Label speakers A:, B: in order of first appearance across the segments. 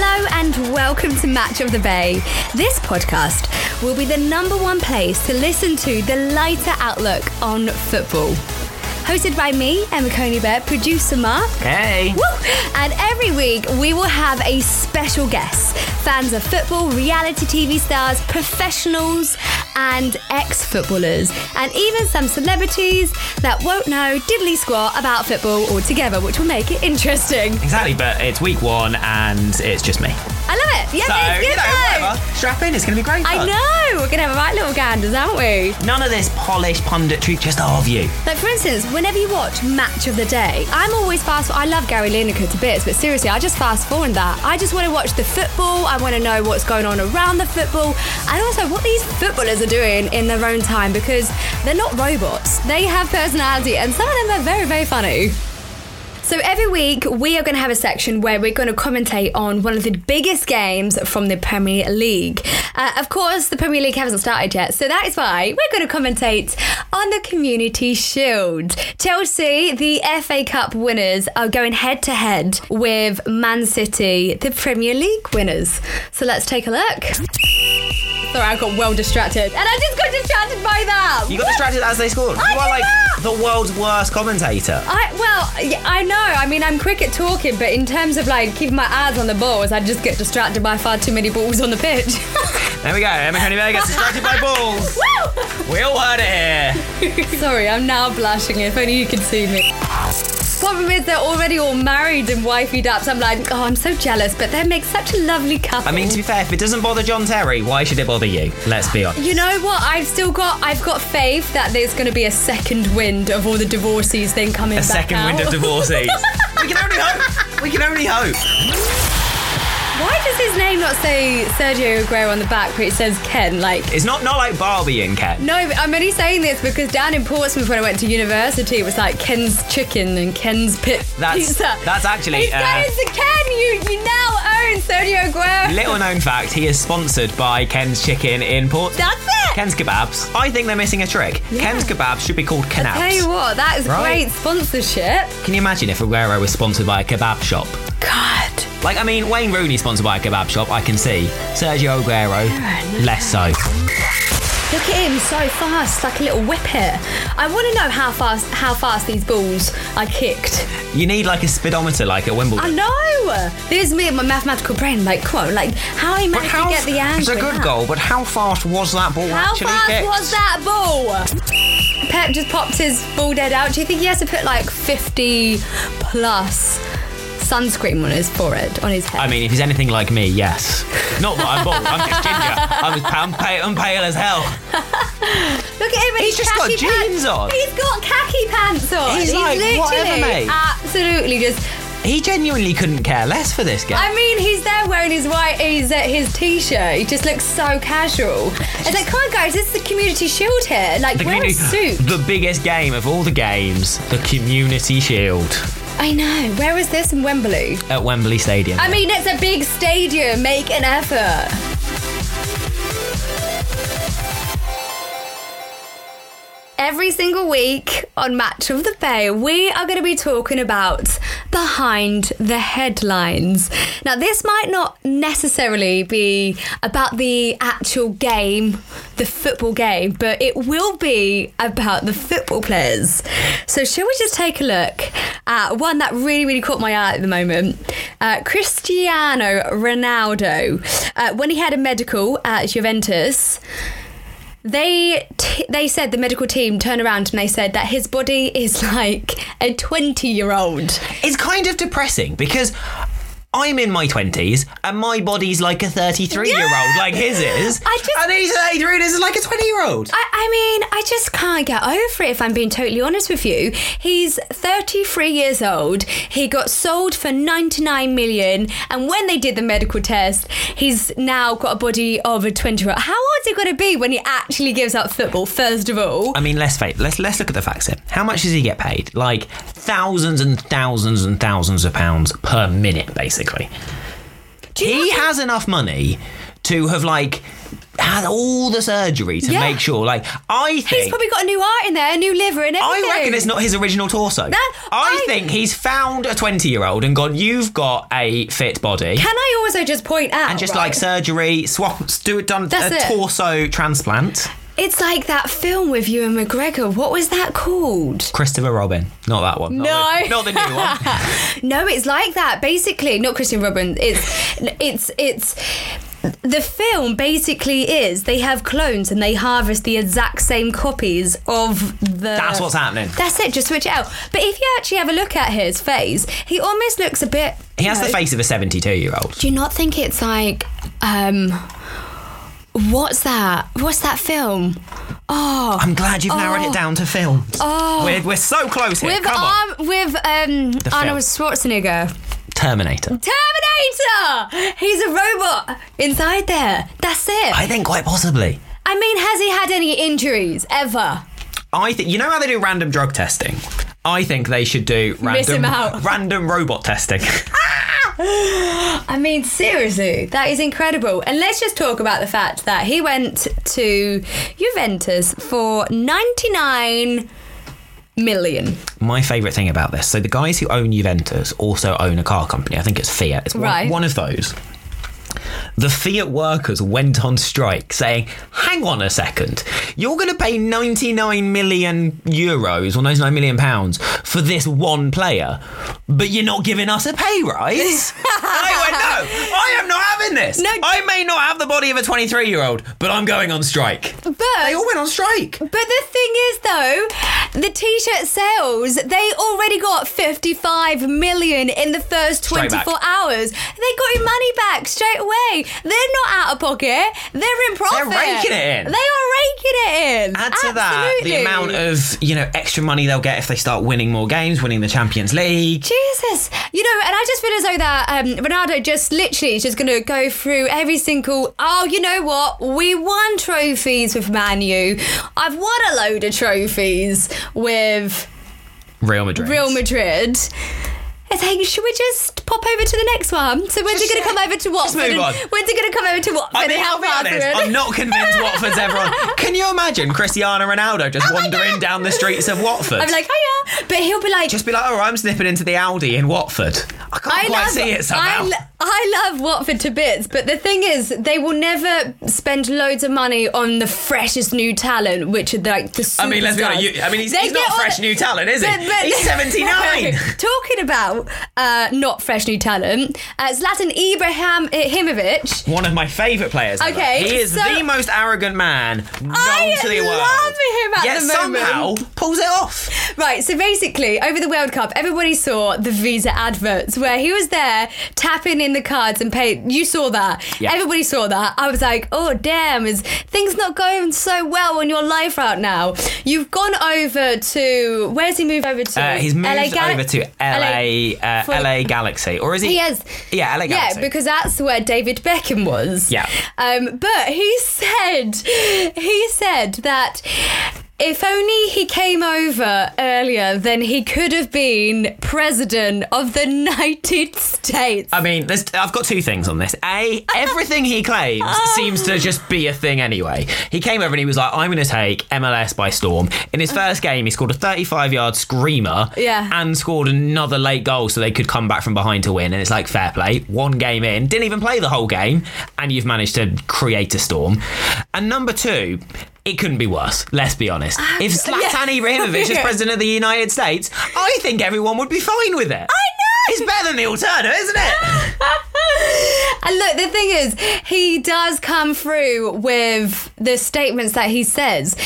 A: Hello and welcome to Match of the Bay. This podcast will be the number one place to listen to the lighter outlook on football. Hosted by me, Emma Conybeare, producer Mark.
B: Hey.
A: Woo! And every week we will have a special guest. Fans of football, reality TV stars, professionals, and ex footballers. And even some celebrities that won't know diddly squat about football altogether, which will make it interesting.
B: Exactly, but it's week one and it's just me.
A: I love it. Yeah,
B: so,
A: it's good
B: you know, whatever. Strap in, it's going to be great.
A: I know. We're going to have a right little ganders, aren't we?
B: None of this polished punditry, just our view.
A: Like, for instance, whenever you watch Match of the Day, I'm always fast I love Gary Lineker to bits, but seriously, I just fast forward that. I just want to watch the football. I want to know what's going on around the football and also what these footballers are doing in their own time because they're not robots. They have personality and some of them are very, very funny. So every week we are going to have a section where we're going to commentate on one of the biggest games from the Premier League. Uh, of course, the Premier League hasn't started yet, so that is why we're going to commentate on the Community Shield. Chelsea, the FA Cup winners, are going head to head with Man City, the Premier League winners. So let's take a look. Sorry, I got well distracted, and I just got distracted by that.
B: You got
A: What?
B: distracted as they scored.
A: I
B: you are
A: did
B: like
A: not.
B: the world's worst commentator.
A: I well, yeah, I know. I mean, I'm cricket talking, but in terms of like keeping my eyes on the balls, I just get distracted by far too many balls on the pitch.
B: There we go. Emma Conybeare gets distracted by balls.
A: Woo!
B: We all heard it here.
A: Sorry, I'm now blushing. If only you could see me. Problem is, they're already all married and wifey up. So I'm like, oh, I'm so jealous, but they make such a lovely couple.
B: I mean, to be fair, if it doesn't bother John Terry, why should it bother you? Let's be honest.
A: You know what? I've still got I've got faith that there's going to be a second wind of all the divorcees then coming
B: A
A: back
B: second
A: out.
B: wind of divorcees. we can only hope. We can only hope.
A: Why does his name not say Sergio Aguero on the back, but it says Ken? Like,
B: It's not not like Barbie and Ken.
A: no, but I'm only saying this because down in Portsmouth when I went to university, it was like Ken's Chicken and Ken's Pit
B: That's-
A: Pizza.
B: that's actually,
A: It's,
B: uh,
A: it's a Ken. You you now own Sergio Aguero.
B: Little known fact, he is sponsored by Ken's Chicken in Port.
A: That's it.
B: Ken's Kebabs. I think they're missing a trick.
A: Yeah.
B: Ken's Kebabs should be called Kenabs.
A: Tell you what, that is
B: Right.
A: great sponsorship.
B: Can you imagine if Aguero was sponsored by a kebab shop?
A: God.
B: Like, I mean, Wayne Rooney sponsored by a kebab shop, I can see. Sergio Aguero, less so.
A: Look at him, so fast, like a little whip here. I want to know how fast how fast these balls are kicked.
B: You need like a speedometer, like at Wimbledon.
A: I know. There's me and my mathematical brain. Like, come on, like how he managed to get the angle.
B: It's a good
A: that.
B: goal, but how fast was that ball
A: How
B: actually
A: fast
B: kicked?
A: was that ball? Pep just popped his ball dead out. Do you think he has to put like 50 plus sunscreen on his forehead, on his head?
B: I mean, if he's anything like me, yes. Not that I'm bald, I'm just ginger. I'm, I'm, pale, I'm pale as hell.
A: Look at him in
B: He's just got
A: pants.
B: jeans on.
A: He's got khaki pants on.
B: He's like,
A: literally
B: whatever, mate.
A: absolutely just.
B: He genuinely couldn't care less for this game.
A: I mean, he's there wearing his white, his, uh, his t-shirt. He just looks so casual. It's like, come on, guys, this is the Community Shield here. Like,
B: The
A: wear a suit.
B: The biggest game of all the games, the Community Shield
A: I know. Where is this in Wembley?
B: at Wembley Stadium.
A: I mean, it's a big stadium. Make an effort. Every single week on Match of the Bay, we are going to be talking about behind the headlines. Now, this might not necessarily be about the actual game, the football game, but it will be about the football players. So, shall we just take a look at one that really, really caught my eye at the moment? Uh, Cristiano Ronaldo, uh, when he had a medical at Juventus they t- they said the medical team turned around and they said that his body is like a 20 year old
B: It's kind of depressing because I'm in my 20s and my body's like a 33 year old, like his is.
A: I just-
B: and he's 33 and is like a 20 year old.
A: I, I mean i just can't get over it if i'm being totally honest with you he's 33 years old he got sold for 99 million and when they did the medical test he's now got a body of a 20 year old how old is he going to be when he actually gives up football first of all
B: I mean, let's face, let's let's look at the facts here. How much does he get paid? Like thousands and thousands and thousands of pounds per minute, basically.
A: You
B: He has enough money to have like had all the surgery to
A: Yeah.
B: make sure. Like, I think he's
A: probably got a new heart in there a new liver in it.
B: I reckon it's not his original torso. I,
A: I-
B: think he's found a 20 year old and gone, You've got a fit body.
A: can i also just point out
B: and just
A: right?
B: like surgery, swap, do it, done
A: That's
B: a
A: it.
B: torso transplant.
A: It's like that film with Ewan McGregor. What was that called?
B: Christopher Robin, not that one. Not
A: No.
B: the, not the new one.
A: No, it's like that. Basically, not Christopher Robin. It's it's it's the film basically is they have clones and they harvest the exact same copies of the
B: That's what's happening.
A: That's it, just switch it out. But if you actually have a look at his face, he almost looks a bit
B: He has
A: you
B: the face of a 72 year old.
A: Do you not think it's like um what's that? What's that film? Oh,
B: I'm glad you've narrowed
A: Oh.
B: it down to films.
A: Oh.
B: We're, we're so close here.
A: with
B: Come on.
A: um, with um Arnold. Schwarzenegger.
B: Terminator.
A: Terminator! He's a robot inside there. That's it.
B: I think quite possibly.
A: I mean, has he had any injuries ever?
B: I think you know how they do random drug testing. I think they should do
A: Miss him
B: random
A: out.
B: random robot testing.
A: I mean, seriously, that is incredible. And let's just talk about the fact that he went to Juventus for 99 million.
B: My favourite thing about this, so the guys who own Juventus also own a car company. I think it's Fiat. It's one,
A: Right.
B: one of those. The Fiat workers went on strike saying, hang on a second, you're going to pay 99 million euros or 99 million pounds for this one player, but you're not giving us a pay rise? and I went, no, I am not having this.
A: No.
B: I may not have the body of a 23 year old, but I'm going on strike.
A: But
B: They all went on strike.
A: But the thing is, though, the t-shirt sales they already got 55 million in the first 24 hours. They got your money back straight away. They're not out of pocket. They're in profit.
B: They're raking it in.
A: They are raking it in.
B: Add to that the amount of you know extra money they'll get if they start winning more games, winning the Champions League.
A: Jesus, you know, and I just feel as though that um, Ronaldo just literally is just going to go through every single. Oh, you know what? We won trophies with Man U. I've won a load of trophies with
B: Real Madrid.
A: Real Madrid. I think, should we just pop over to the next one? So when's
B: Just,
A: it going to come over to Watford?
B: move on.
A: When's it going to come over to Watford?
B: I mean, I'll be honest, I'm not convinced Watford's ever on. Can you imagine Cristiano Ronaldo just
A: Oh
B: wandering down the streets of Watford?
A: I'm like, hiya. But he'll be like,
B: just be like, oh, I'm snipping into the Audi in Watford. I can't
A: I
B: quite
A: love,
B: see it somehow.
A: I, I love Watford to bits, but the thing is, they will never spend loads of money on the freshest new talent, which are like the. superstars.
B: I mean, let's be honest. You, I mean, he's, he's not fresh
A: the-
B: new talent, is he?
A: But- but-
B: he's 79.
A: Talking about uh, not fresh new talent, uh, Zlatan Ibrahimovic.
B: One of my favourite players. ever.
A: Okay,
B: he is
A: so-
B: the most arrogant man known
A: I
B: to the world.
A: love him at
B: Yet
A: the moment.
B: somehow pulls it off.
A: Right, so basically, over the World Cup, everybody saw the Visa adverts where he was there tapping in the cards and paying. You saw that.
B: Yeah.
A: Everybody saw that. I was like, oh, damn, is things not going so well on your life right now? You've gone over to. Where's he moved over to?
B: Uh, he's moved
A: LA Gal-
B: over to LA, uh,
A: for-
B: LA Galaxy, or is he?
A: He has.
B: Yeah, LA Galaxy.
A: Yeah, because that's where David Beckham was.
B: Yeah.
A: Um, but he said, he said that If only he came over earlier, then he could have been president of the United States.
B: I mean, there's, I've got two things on this. A, everything he claims seems to just be a thing anyway. He came over and he was like, I'm going to take MLS by storm. In his first game, he scored a 35 yard screamer
A: Yeah.
B: and scored another late goal so they could come back from behind to win. And it's like, fair play. One game in, didn't even play the whole game, and you've managed to create a storm. And number two, it couldn't be worse, let's be honest. Ah, if Zlatan Ibrahimovic is president of the United States, I think everyone would be fine with it. I know! It's better than the alternative, isn't it?
A: And look, the thing is, he does come through with the statements that he says.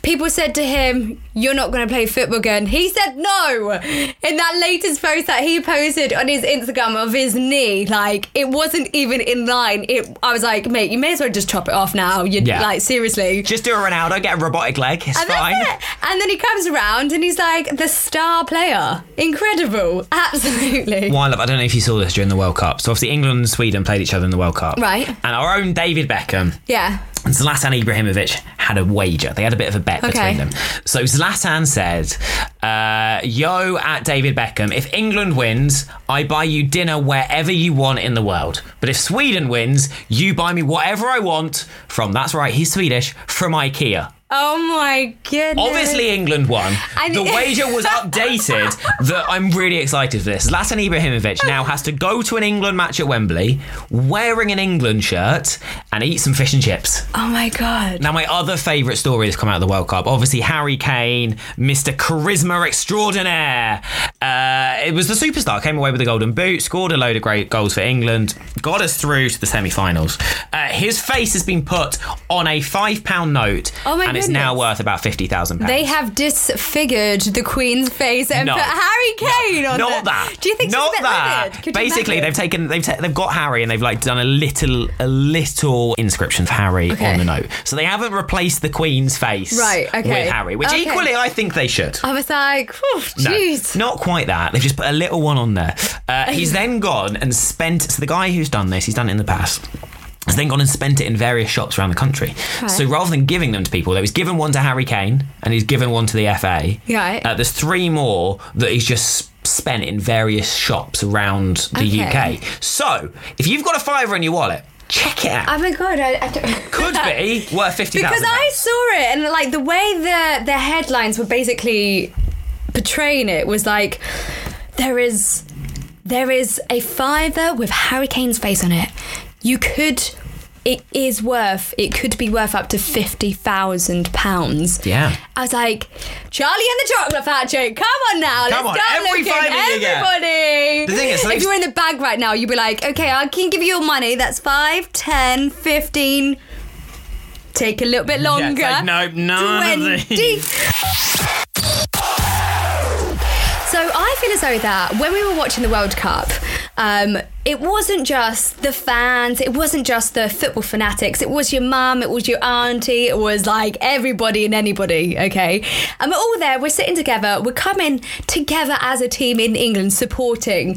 A: People said to him, You're not going to play football again. He said no. In that latest post that he posted on his Instagram of his knee, like, it wasn't even in line. It, I was like, Mate, you may as well just chop it off now. You
B: Yeah.
A: Like, seriously.
B: Just do a Ronaldo, get a robotic leg. It's
A: and
B: fine.
A: it. And then he comes around and he's like the star player. Incredible. Absolutely.
B: One love, I don't know if you saw this during the World Cup. So obviously England and Sweden played each other in the World Cup.
A: Right.
B: And our own David Beckham
A: Yeah.
B: Zlatan Ibrahimovic had a wager. They had a bit of a bet
A: Okay.
B: between them. So Zlatan said, uh, Yo, at David Beckham, if England wins, I buy you dinner wherever you want in the world. But if Sweden wins, you buy me whatever I want from, that's right, he's Swedish, from IKEA.
A: Oh my goodness.
B: Obviously, England won.
A: I
B: the wager was updated. that I'm really excited for this. Zlatan Ibrahimovic now has to go to an England match at Wembley wearing an England shirt and eat some fish and chips.
A: Oh my god.
B: Now, my other favourite story that's come out of the World Cup, obviously Harry Kane, Mr. Charisma Extraordinaire. Uh, it was the superstar, came away with the golden boot, scored a load of great goals for England, got us through to the semi-finals. Uh, his face has been put on a five-pound note,
A: Oh my
B: and it's now worth about fifty thousand pounds.
A: They have disfigured the Queen's face and
B: No.
A: put Harry Kane on
B: Not
A: it.
B: that.
A: Do you think
B: not
A: she's a bit
B: that?
A: livid? Could you
B: Basically, they've taken they've ta- they've got Harry and they've like done a little a little inscription for Harry
A: Okay.
B: On the note. So they haven't replaced the Queen's face
A: Right, okay.
B: with Harry, which
A: Okay.
B: equally I think they should.
A: I was like, "Whew,
B: No, not quite that. They've just put a little one on there. Uh, he's then gone and spent. So the guy who's done this, he's done it in the past. Has then gone and spent it in various shops around the country. So rather than giving them to people, there was given one to Harry Kane and he's given one to the FA.
A: Right.
B: Uh, there's three more that he's just spent in various shops around the
A: Okay.
B: UK. So if you've got a fiver in your wallet, check it out.
A: Oh my god, I, I don't.
B: Could be worth fifty
A: because I saw it and like the way the the headlines were basically portraying it was like there is there is a fiver with Harry Kane's face on it. You could. It is worth. It could be worth up to fifty thousand pounds.
B: Yeah.
A: I was like, Charlie and the Chocolate Factory. Come on now,
B: Come
A: let's
B: on,
A: start
B: every
A: looking. Everybody.
B: The thing is,
A: if you were in the bag right now, you'd be like, okay, I can give you your money. That's five, ten, fifteen. Take a little bit longer.
B: like, nope, none of
A: 20. So I feel as though that when we were watching the World Cup, um, it wasn't just the fans, it wasn't just the football fanatics, it was your mum, it was your auntie, it was like everybody and anybody, okay? And we're all there, we're sitting together, we're coming together as a team in England supporting.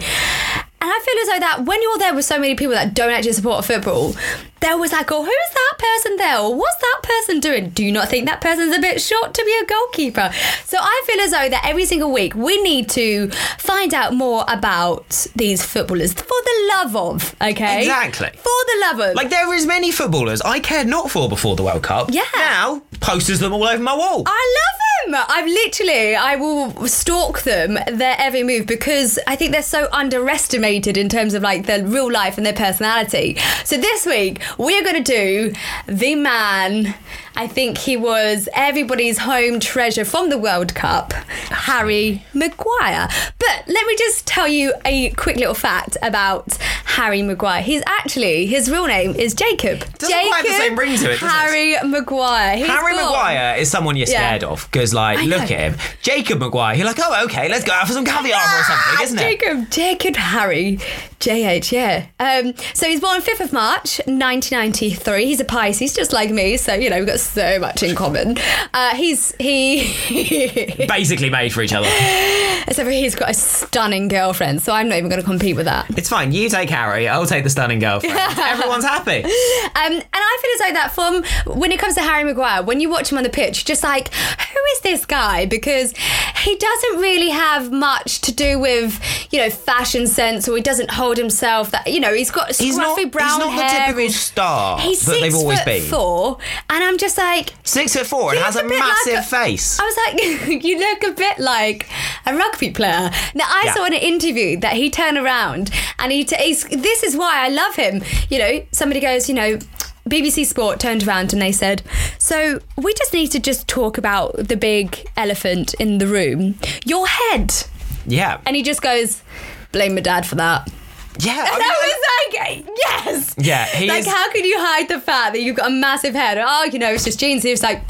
A: And I feel as though that when you're there with so many people that don't actually support football, they're always like, oh, who's that person there? Or what's that person doing? Do you not think that person's a bit short to be a goalkeeper? So I feel as though that every single week we need to find out more about these footballers for the love of, okay?
B: Exactly.
A: For the love of.
B: Like there are as many footballers I cared not for before the World Cup.
A: Yeah.
B: Now posters them all over my wall.
A: I love them. I've literally, I will stalk them their every move because I think they're so underestimated in terms of like their real life and their personality. So this week we are going to do the man. I think he was everybody's home treasure from the World Cup, Harry Maguire. But let me just tell you a quick little fact about Harry Maguire. He's actually his real name is Jacob.
B: Doesn't
A: Jacob
B: quite have the same ring to it, does it?
A: Harry Maguire. He's
B: Harry
A: got-
B: Maguire is someone you're
A: Yeah.
B: scared of because, like, look at him. Jacob Maguire, you're like, oh, okay, let's go out for some caviar or something, isn't it?
A: Jacob, Jacob Harry, JH, yeah. Um, so he's born 5th of March, 1993. He's a Pisces, just like me. So, you know, we've got so much in common. Uh, he's, he,
B: Basically made for each other.
A: except for he's got a stunning girlfriend. So I'm not even going to compete with that.
B: It's fine. You take Harry. I'll take the stunning girlfriend. Everyone's happy.
A: Um, and I feel as though that from when it comes to Harry Maguire, when you watch him on the pitch, just like, who is this guy? Because he doesn't really have much to do with, you know, fashion sense or he doesn't hold himself that, you know, he's got scruffy
B: He's not,
A: brown
B: he's not
A: hair.
B: the typical star
A: He's
B: that they've always been.
A: four, and I'm just like,
B: Six foot four and has a
A: a bit like
B: massive face.
A: I was like, you look a bit like a rugby player. Now, I
B: Yeah.
A: saw in an interview that he turned around and he, t- this is why I love him. You know, somebody goes, you know, BBC Sport turned around and they said, so we just need to just talk about the big elephant in the room, your head.
B: yeah.
A: And he just goes, blame my dad for that.
B: Yeah.
A: And
B: I mean,
A: I was like, yes.
B: Yeah, he
A: like,
B: is-
A: how can you hide the fact that you've got a massive head? Oh, you know, it's just genes. He was like,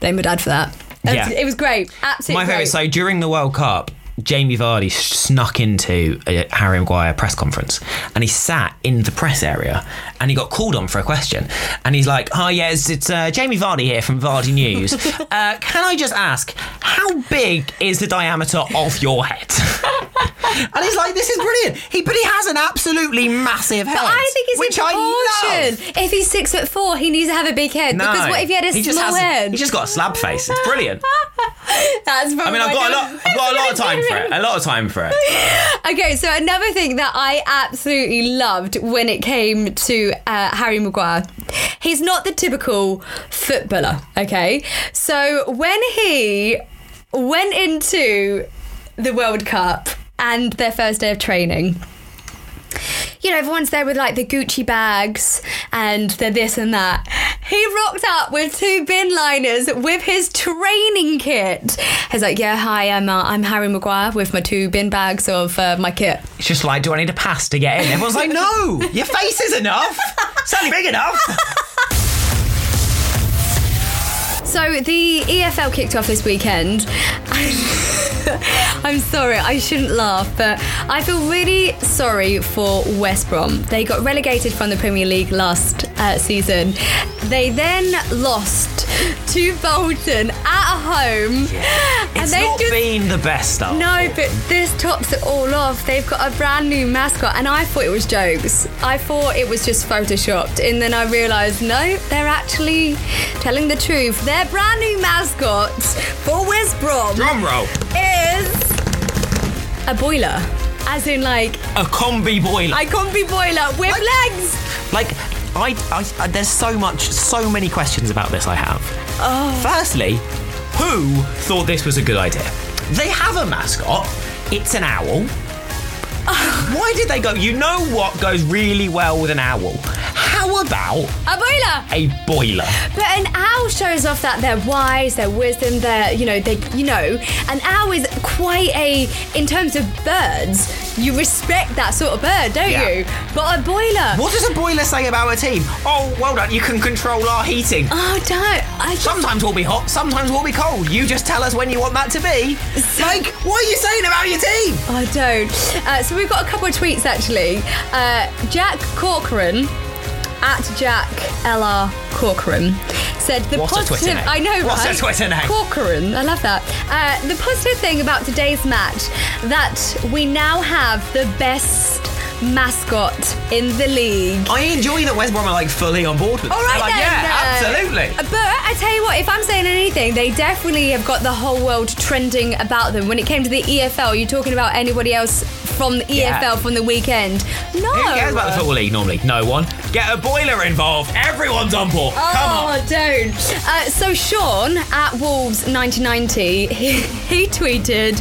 A: blame my dad for that.
B: Yeah.
A: It was great. Absolutely
B: My favourite. So during the World Cup, Jamie Vardy snuck into a Harry Maguire press conference, and he sat in the press area, and he got called on for a question, and he's like, "Oh yes, it's uh, Jamie Vardy here from Vardy News. uh, can I just ask, how big is the diameter of your head?" and he's like, "This is brilliant." He, but he has an absolutely massive head,
A: But I think it's
B: which
A: in
B: I love.
A: proportion. If he's six foot four, he needs to have a big head.
B: No,
A: because what if he had a
B: he just
A: small
B: has-
A: head?
B: He's just got a slab face. It's brilliant.
A: That's brilliant.
B: I mean, I've got a lot. I've got a lot of time for it. A lot of time for it.
A: Okay, so another thing that I absolutely loved when it came to uh, Harry Maguire, he's not the typical footballer, okay? So when he went into the World Cup and their first day of training, you know, everyone's there with like the Gucci bags and the this and that. He rocked up with two bin liners with his training kit. He's like, "Yeah, hi, I'm uh, I'm Harry Maguire with my two bin bags of uh, my kit."
B: It's just like, do I need a pass to get in? Everyone's like, no, your face is enough. It's only big enough.
A: So the EFL kicked off this weekend. I'm sorry, I shouldn't laugh, but I feel really sorry for West Brom. They got relegated from the Premier League last uh, season. They then lost to Bolton at home.
B: It's
A: they
B: not
A: just
B: been the best start.
A: No, but this tops it all off. They've got a brand new mascot, and I thought it was jokes. I thought it was just photoshopped, and then I realised no, they're actually telling the truth. Their brand new mascot for Brom
B: Drum roll.
A: is a boiler, as in like
B: A combi boiler.
A: a combi boiler with legs.
B: like, I, I, I- there's so much, so many questions about this I have.
A: Oh.
B: Firstly, who thought this was a good idea? They have a mascot. It's an owl. Why did they go? You know what goes really well with an owl? How about
A: A boiler.
B: a boiler?
A: But an owl shows off that they're wise, their wisdom, their you know, they you know, an owl is quite a in terms of birds, you respect that sort of bird, don't
B: Yeah.
A: you? But a boiler.
B: What does a boiler say about a team? Oh, well done. You can control our heating.
A: Oh, don't. I just,
B: Sometimes we'll be hot, sometimes we'll be cold. You just tell us when you want that to be. Like, what are you saying about your team?
A: I don't. Uh, so we've got a couple of tweets actually. Uh, Jack Corcoran at Jack LR Corcoran said the
B: What
A: positive. I know,
B: What's
A: right?
B: Twitter name?
A: Corcoran. I love that. Uh, the positive thing about today's match that we now have the best mascot in the league.
B: I enjoy that West Brom are like fully on board with
A: All
B: like,
A: then.
B: yeah,
A: uh,
B: absolutely.
A: But I tell you what, if I'm saying anything, they definitely have got the whole world trending about them. When it came to the EFL, you talking about anybody else from the EFL
B: Yeah.
A: from the weekend? No.
B: Who cares about the Football League normally? No one. Get a boiler involved. Everyone's on board. Come on.
A: Oh, don't. Uh, so Sean at Wolves 1990, he, he tweeted,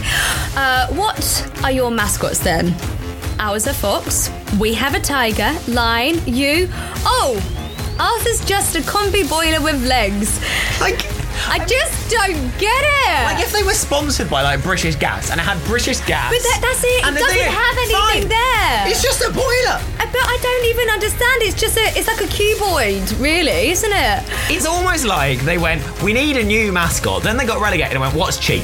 A: uh, "What are your mascots then? Ours are fox. We have a tiger. Lion. You. Oh, Arthur's just a combi boiler with legs.
B: Like,
A: I just don't get it.
B: like if they were sponsored by like British Gas and it had British Gas.
A: but that, that's it.
B: and
A: it doesn't have anything
B: fine.
A: there.
B: It's just a boiler.
A: Uh, but I don't even understand. It's just a. It's like a cuboid, really, isn't it?
B: It's almost like they went, we need a new mascot. Then they got relegated and went, what's cheap?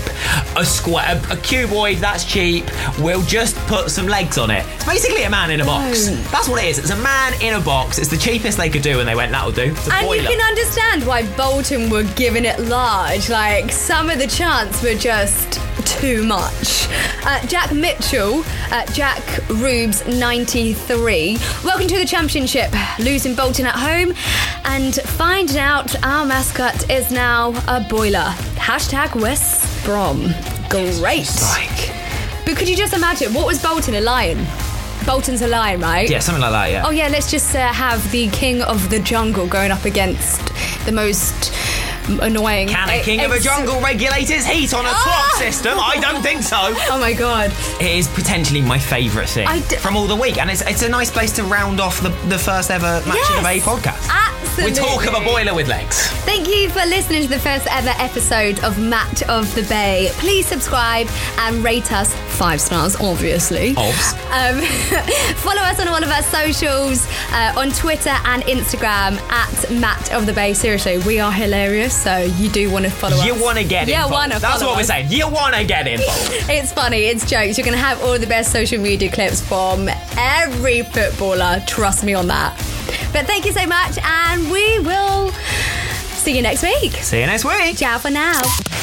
B: A square, a, a cuboid, that's cheap. We'll just put some legs on it. It's basically a man in a box.
A: Don't.
B: That's what it is. It's a man in a box. It's the cheapest they could do, and they went, that'll do. It's a
A: And
B: boiler.
A: you can understand why Bolton were giving it large. Like some of the chants were just too much. Uh, Jack Mitchell, uh, Jack Rubes 93. Welcome to the championship. Losing Bolton at home and finding out our mascot is now a boiler. Hashtag West Brom. Great.
B: Like,
A: But could you just imagine what was Bolton a lion? Bolton's a lion, right?
B: yeah, something like that. Yeah.
A: Oh yeah, let's just uh, have the king of the jungle going up against the most annoying.
B: Can a king of a jungle regulate his heat on a clock
A: Ah!
B: system? I don't think so.
A: Oh my god.
B: It is potentially my favourite thing
A: d-
B: from all the week, and it's it's a nice place to round off the, the first ever Match of the Bay podcast.
A: Absolutely.
B: We talk of a boiler with legs.
A: Thank you for listening to the first ever episode of Match of the Bay. Please subscribe and rate us five stars, obviously.
B: Obs.
A: Um, follow us on all of our socials uh, on Twitter and Instagram at Match of the Bay. Seriously, we are hilarious, so you do want to follow us.
B: You want to get
A: Yeah,
B: involved.
A: wanna
B: That's what we're saying. You want to get involved.
A: It's funny, it's jokes. You're going to have all the best social media clips from every footballer. Trust me on that. But thank you so much, and we will see you next week.
B: See you next week.
A: Ciao for now.